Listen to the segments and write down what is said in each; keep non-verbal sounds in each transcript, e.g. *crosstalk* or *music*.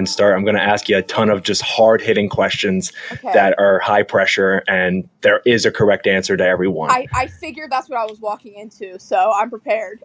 we'll go ahead and start. I'm going to ask you a ton of just hard hitting questions Okay. that are high pressure, and there is a correct answer to every one. I, I figured that's what I was walking into, so I'm prepared.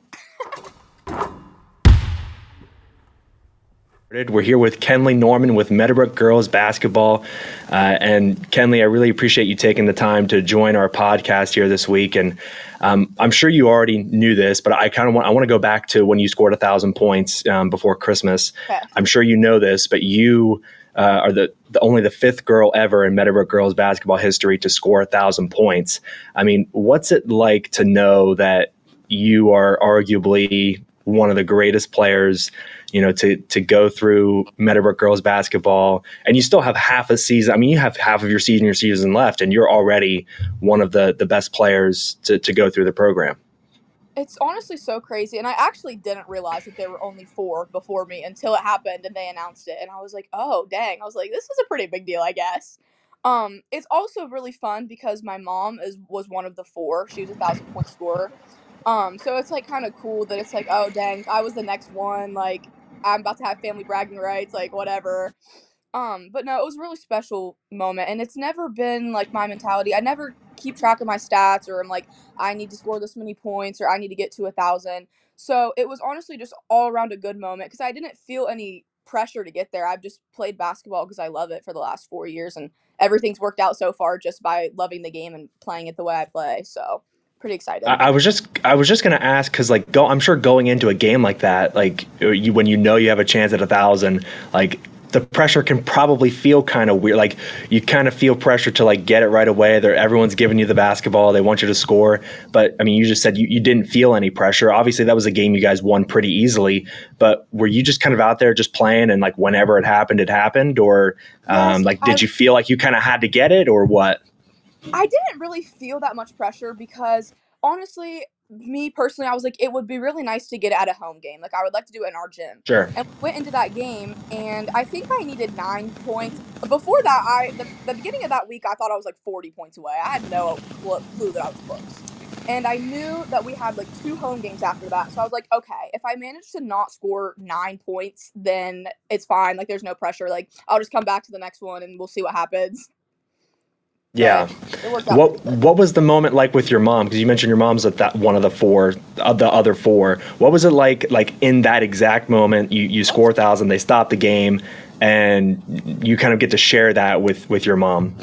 We're here with Kenli Norman with Meadowbrook Girls Basketball. Uh, and Kenli, I really appreciate you taking the time to join our podcast here this week. And um, I'm sure you already knew this, but I kind of want I want to go back to when you scored a thousand points um, before Christmas. Okay. I'm sure you know this, but you uh, are the, the only the fifth girl ever in Meadowbrook girls basketball history to score a thousand points. I mean, what's it like to know that you are arguably one of the greatest players, you know, to to go through Meadowbrook girls basketball, and you still have half a season. I mean, you have half of your season, your season left, and you're already one of the the best players to to go through the program. It's honestly so crazy, and I actually didn't realize that there were only four before me until it happened and they announced it, and I was like, "Oh, dang!" I was like, "This is a pretty big deal, I guess." Um, it's also really fun because my mom is was one of the four. She was a thousand point scorer. Um, so it's like kind of cool that it's like, "Oh, dang, I was the next one." Like, I'm about to have family bragging rights, like whatever. Um, but no, it was a really special moment, and it's never been like my mentality. I never keep track of my stats, or I'm like, I need to score this many points, or I need to get to a thousand. So it was honestly just all around a good moment because I didn't feel any pressure to get there. I've just played basketball because I love it for the last four years, and everything's worked out so far just by loving the game and playing it the way I play. So pretty excited. I, I was just I was just gonna ask because like go I'm sure going into a game like that like you when you know you have a chance at a thousand like the pressure can probably feel kind of weird like you kind of feel pressure to like get it right away. There everyone's giving you the basketball. They want you to score. But I mean you just said you, you didn't feel any pressure. Obviously that was a game you guys won pretty easily. But were you just kind of out there just playing and like whenever it happened it happened? Or um, Yes, like I- did you feel like you kind of had to get it or what I didn't really feel that much pressure because honestly, me personally, I was like, it would be really nice to get at a home game. Like I would like to do it in our gym. sure. And we went into that game and i think i needed nine points. Before that i the, the beginning of that week i thought i was like 40 points away. I had no cl- clue that i was close. And i knew that we had like two home games after that. So i was like okay if i manage to not score nine points then it's fine. Like there's no pressure. Like i'll just come back to the next one and we'll see what happens yeah What. What was the moment like with your mom? Because you mentioned your mom's at that one of the four, of the other four. What was it like, like in that exact moment? You you score a thousand, they stop the game, and you kind of get to share that with with your mom.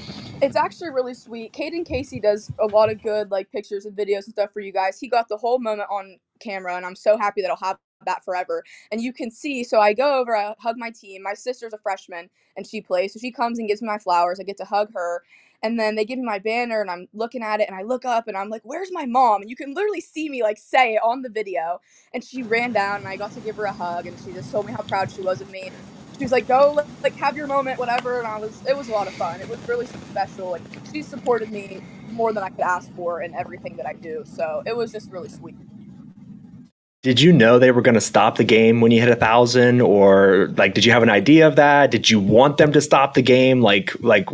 It's actually really sweet. Caden Casey does a lot of good like pictures and videos and stuff for you guys. He got the whole moment on camera, and I'm so happy that I'll have that forever. And you can see, so I go over, I hug my team. My sister's a freshman, and she plays, so she comes and gives me my flowers. I get to hug her, and then they give me my banner, and I'm looking at it, and I look up, and I'm like, "Where's my mom?" And you can literally see me like say it on the video. And she ran down, and I got to give her a hug, and she just told me how proud she was of me she was like, "Go, like, like have your moment, whatever." And I was, it was a lot of fun. It was really special. Like she supported me more than I could ask for in everything that I do. So it was just really sweet. Did you know they were going to stop the game when you hit a thousand, or like, did you have an idea of that? Did you want them to stop the game? Like, like,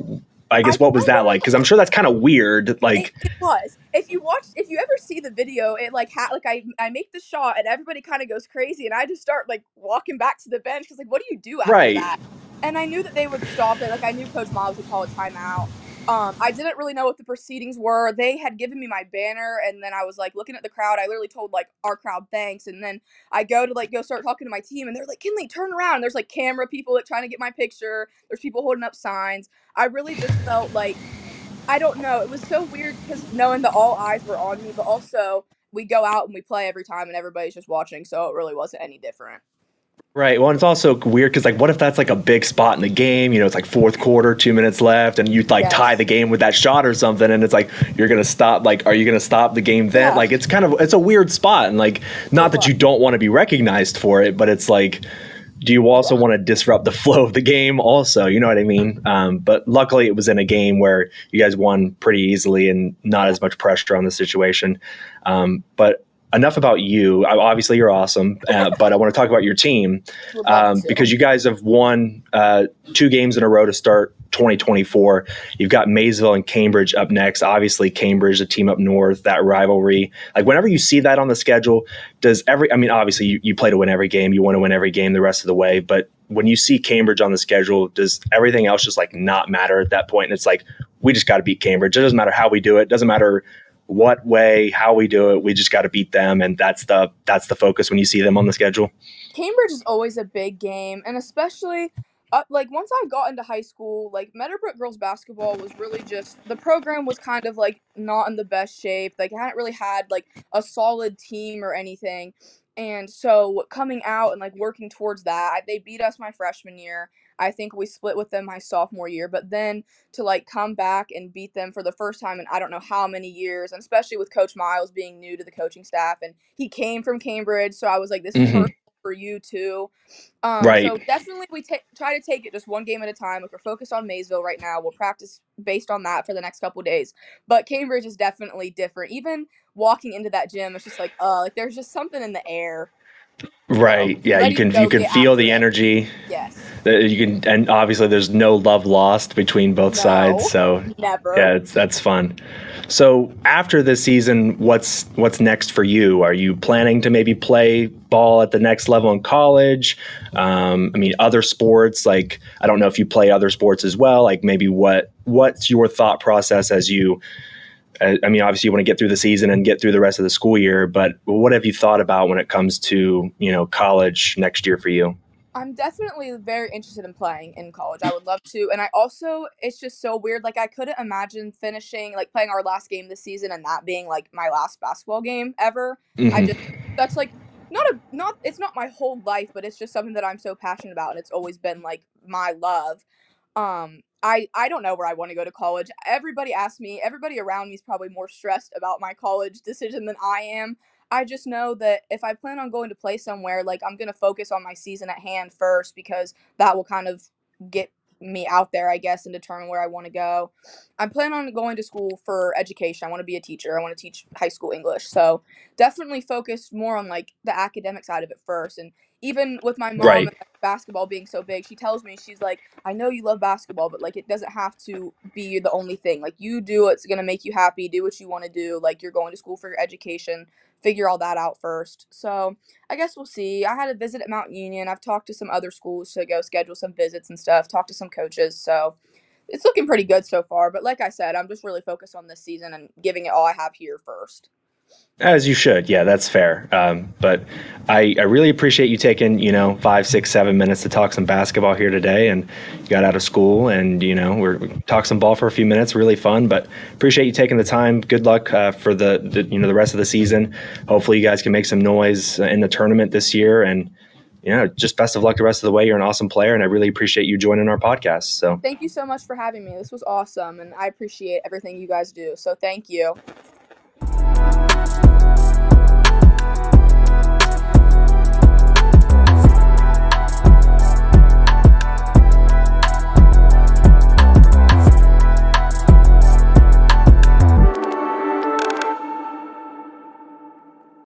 I guess I what was that like? Because I'm sure that's kind of weird. Like, it, it was. If you watch, if you ever see the video, it like ha- like I I make the shot and everybody kind of goes crazy, and I just start like walking back to the bench because like, what do you do after Right. that? And I knew that they would stop it. Like I knew Coach Miles would call a timeout. Um, I didn't really know what the proceedings were. They had given me my banner, and then I was like looking at the crowd. I literally told like our crowd thanks, and then I go to like go start talking to my team, and they're like, "Kenli, turn around!" And there's like camera people like trying to get my picture. There's people holding up signs. I really just felt like I don't know. It was so weird because knowing that all eyes were on me, but also we go out and we play every time, and everybody's just watching, so it really wasn't any different. Right. Well, it's also weird because, like, what if that's like a big spot in the game? You know, it's like fourth quarter, two minutes left, and you like Yes. tie the game with that shot or something, and it's like you're gonna stop. Like, are you gonna stop the game then? Yeah. Like, it's kind of it's a weird spot, and like, not that you don't want to be recognized for it, but it's like, do you also want to disrupt the *laughs* flow of the game? Also, you know what I mean? Um, but luckily, it was in a game where you guys won pretty easily and not as much pressure on the situation. Um, but enough about you. Obviously, you're awesome, uh, *laughs* but I want to talk about your team um, because you guys have won uh, two games in a row to start 2024. You've got Maysville and Cambridge up next. Obviously, Cambridge, the team up north, that rivalry. Like whenever you see that on the schedule, does every? I mean, obviously you, you play to win every game. You want to win every game the rest of the way. But when you see Cambridge on the schedule, does everything else just like not matter at that point? And it's like we just got to beat Cambridge. It doesn't matter how we do it. it doesn't matter what way, how we do it. We just got to beat them, and that's the that's the focus when you see them on the schedule. Cambridge is always a big game, and especially uh, like once I got into high school, like Meadowbrook girls basketball was really just the program was kind of like not in the best shape. Like I hadn't really had like a solid team or anything. And so coming out and like working towards that, they beat us my freshman year. I think we split with them my sophomore year, but then to like come back and beat them for the first time in I don't know how many years, and especially with Coach Miles being new to the coaching staff and he came from Cambridge, so I was like, this is Mhm. perfect for you too. Um, Right. so definitely we take try to take it just one game at a time. Like we're focused on Maysville right now. We'll practice based on that for the next couple days. But Cambridge is definitely different. Even walking into that gym, it's just like, uh, like there's just something in the air. Right. Yeah, you can you can feel the energy. That You can and obviously there's no love lost between both No. sides. So Never. yeah, it's that's fun. So after this season, what's what's next for you? Are you planning to maybe play ball at the next level in college? Um, I mean, other sports like I don't know if you play other sports as well. Like maybe what what's your thought process as you? I I mean, obviously you want to get through the season and get through the rest of the school year, but what have you thought about when it comes to you know college next year for you? I'm definitely very interested in playing in college. I would love to. And I also, it's just so weird. Like, I couldn't imagine finishing, like, playing our last game this season and that being, like, my last basketball game ever. I Mhm. just, that's like, not a, not, it's not my whole life, but it's just something that I'm so passionate about. And it's always been, like, my love. Um, I, I don't know where I want to go to college. Everybody asks me, everybody around me is probably more stressed about my college decision than I am. I just know that if I plan on going to play somewhere, like I'm gonna focus on my season at hand first because that will kind of get me out there, I guess, and determine where I want to go. I plan on going to school for education. I want to be a teacher. I want to teach high school English. So definitely focused more on like the academic side of it first. And even with my mom Right. basketball being so big, she tells me she's like, I know you love basketball, but like it doesn't have to be the only thing. Like you do what's gonna make you happy. Do what you want to do. Like you're going to school for your education. Figure all that out first. So I guess we'll see. I had a visit at Mount Union. I've talked to some other schools to go schedule some visits and stuff. Talked to some coaches. So it's looking pretty good so far. But like I said, I'm just really focused on this season and giving it all I have here first. As you should. Yeah, that's fair. Um, but I, I really appreciate you taking, you know, five, six, seven minutes to talk some basketball here today. And you got out of school and, you know, we're we talked some ball for a few minutes. Really fun. But appreciate you taking the time. Good luck uh, for the, the, you know, the rest of the season. Hopefully you guys can make some noise uh, in the tournament this year. And, you know, just best of luck the rest of the way. You're an awesome player. And I really appreciate you joining our podcast. So Thank you so much for having me. This was awesome. And I appreciate everything you guys do. So thank you.